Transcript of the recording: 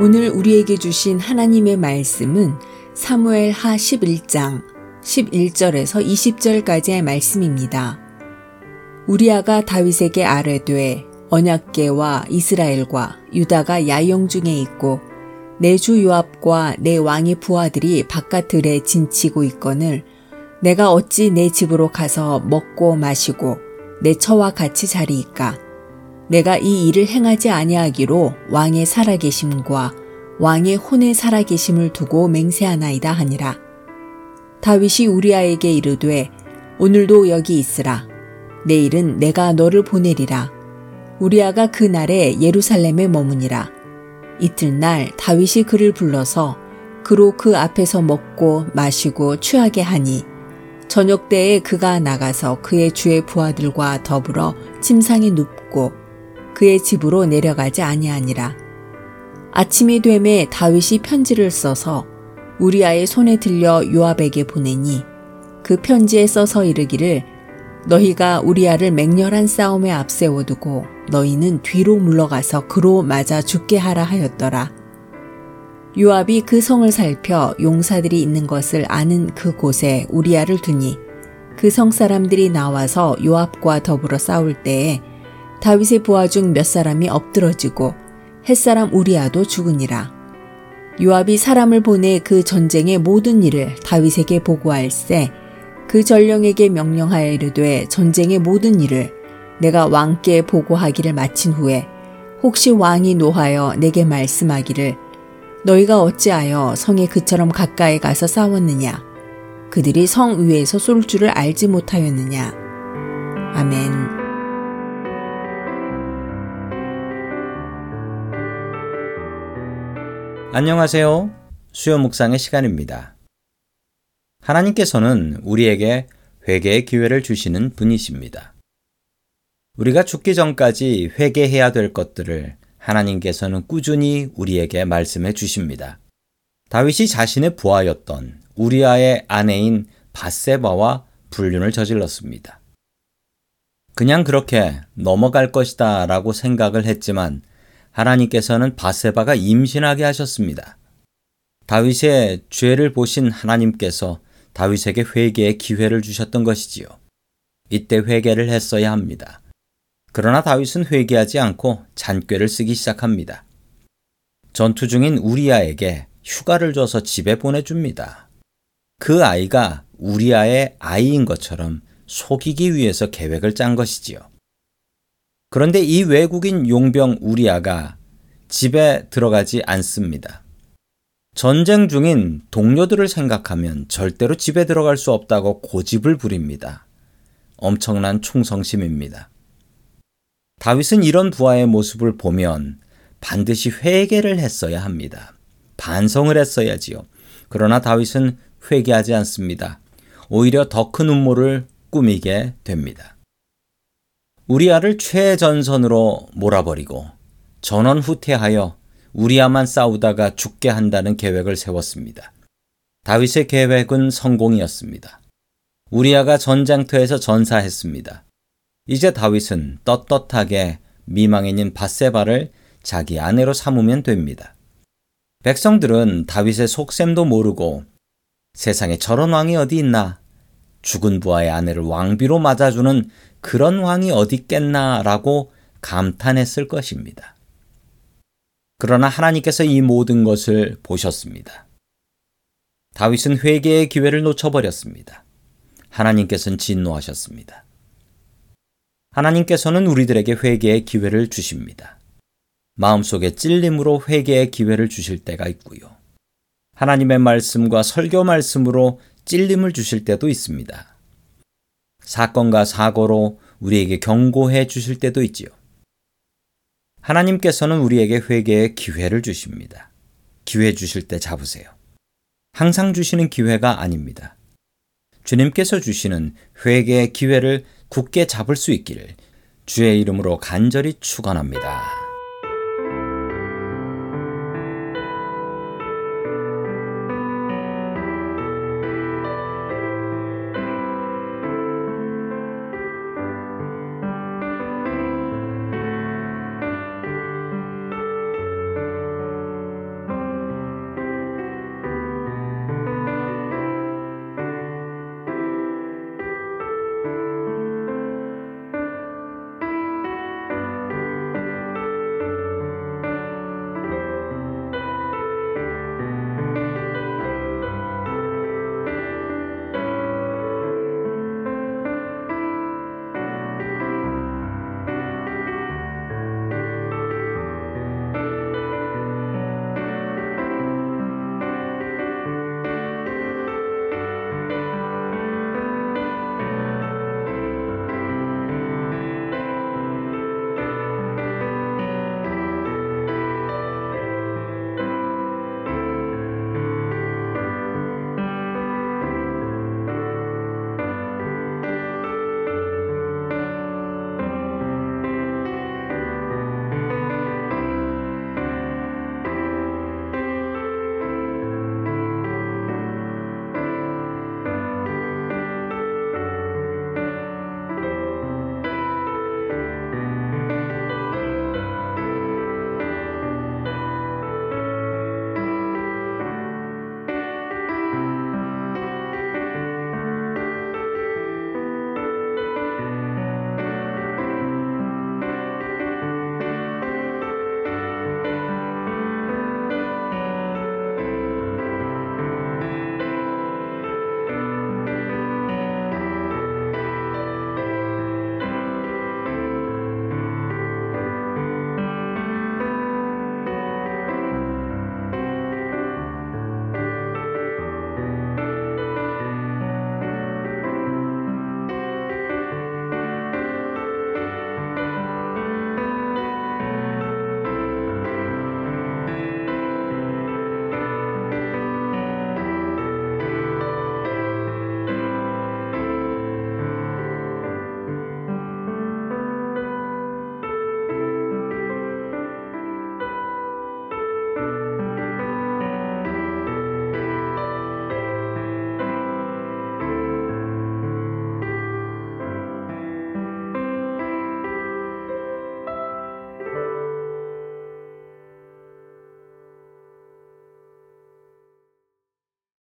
오늘 우리에게 주신 하나님의 말씀은 사무엘 하 11장 11절에서 20절까지의 말씀입니다. 우리아가 다윗에게 아뢰되 언약계와 이스라엘과 유다가 야영 중에 있고 내 주 요압과 내 왕의 부하들이 바깥들에 진치고 있거늘 내가 어찌 내 집으로 가서 먹고 마시고 내 처와 같이 자리이까 내가 이 일을 행하지 아니하기로 왕의 살아계심과 왕의 혼의 살아계심을 두고 맹세하나이다 하니라. 다윗이 우리아에게 이르되 오늘도 여기 있으라. 내일은 내가 너를 보내리라. 우리아가 그 날에 예루살렘에 머무니라. 이틀날 다윗이 그를 불러서 그로 그 앞에서 먹고 마시고 취하게 하니 저녁 때에 그가 나가서 그의 주의 부하들과 더불어 침상에 눕고 그의 집으로 내려가지 아니하니라. 아침이 되매 다윗이 편지를 써서 우리아의 손에 들려 요압에게 보내니 그 편지에 써서 이르기를 너희가 우리아를 맹렬한 싸움에 앞세워두고 너희는 뒤로 물러가서 그로 맞아 죽게 하라 하였더라. 요압이 그 성을 살펴 용사들이 있는 것을 아는 그 곳에 우리아를 두니 그 성 사람들이 나와서 요압과 더불어 싸울 때에 다윗의 부하 중 몇 사람이 엎드러지고 햇사람 우리아도 죽으니라. 요압이 사람을 보내 그 전쟁의 모든 일을 다윗에게 보고할세 그 전령에게 명령하여 이르되 전쟁의 모든 일을 내가 왕께 보고하기를 마친 후에 혹시 왕이 노하여 내게 말씀하기를 너희가 어찌하여 성에 그처럼 가까이 가서 싸웠느냐 그들이 성 위에서 쏠 줄을 알지 못하였느냐 아멘. 안녕하세요. 수요 묵상의 시간입니다. 하나님께서는 우리에게 회개의 기회를 주시는 분이십니다. 우리가 죽기 전까지 회개해야 될 것들을 하나님께서는 꾸준히 우리에게 말씀해 주십니다. 다윗이 자신의 부하였던 우리아의 아내인 바세바와 불륜을 저질렀습니다. 그냥 그렇게 넘어갈 것이다 라고 생각을 했지만 하나님께서는 바세바가 임신하게 하셨습니다. 다윗의 죄를 보신 하나님께서 다윗에게 회개의 기회를 주셨던 것이지요. 이때 회개를 했어야 합니다. 그러나 다윗은 회개하지 않고 잔꾀를 쓰기 시작합니다. 전투 중인 우리아에게 휴가를 줘서 집에 보내줍니다. 그 아이가 우리아의 아이인 것처럼 속이기 위해서 계획을 짠 것이지요. 그런데 이 외국인 용병 우리아가 집에 들어가지 않습니다. 전쟁 중인 동료들을 생각하면 절대로 집에 들어갈 수 없다고 고집을 부립니다. 엄청난 충성심입니다. 다윗은 이런 부하의 모습을 보면 반드시 회개를 했어야 합니다. 반성을 했어야지요. 그러나 다윗은 회개하지 않습니다. 오히려 더 큰 음모를 꾸미게 됩니다. 우리아를 최전선으로 몰아버리고 전원 후퇴하여 우리아만 싸우다가 죽게 한다는 계획을 세웠습니다. 다윗의 계획은 성공이었습니다. 우리아가 전장터에서 전사했습니다. 이제 다윗은 떳떳하게 미망인인 바세바를 자기 아내로 삼으면 됩니다. 백성들은 다윗의 속셈도 모르고 세상에 저런 왕이 어디 있나 죽은 부하의 아내를 왕비로 맞아주는 그런 왕이 어디 있겠나라고 감탄했을 것입니다. 그러나 하나님께서 이 모든 것을 보셨습니다. 다윗은 회개의 기회를 놓쳐버렸습니다. 하나님께서는 진노하셨습니다. 하나님께서는 우리들에게 회개의 기회를 주십니다. 마음속에 찔림으로 회개의 기회를 주실 때가 있고요. 하나님의 말씀과 설교 말씀으로 찔림을 주실 때도 있습니다. 사건과 사고로 우리에게 경고해 주실 때도 있지요. 하나님께서는 우리에게 회개의 기회를 주십니다. 기회 주실 때 잡으세요. 항상 주시는 기회가 아닙니다. 주님께서 주시는 회개의 기회를 굳게 잡을 수 있기를 주의 이름으로 간절히 축원합니다.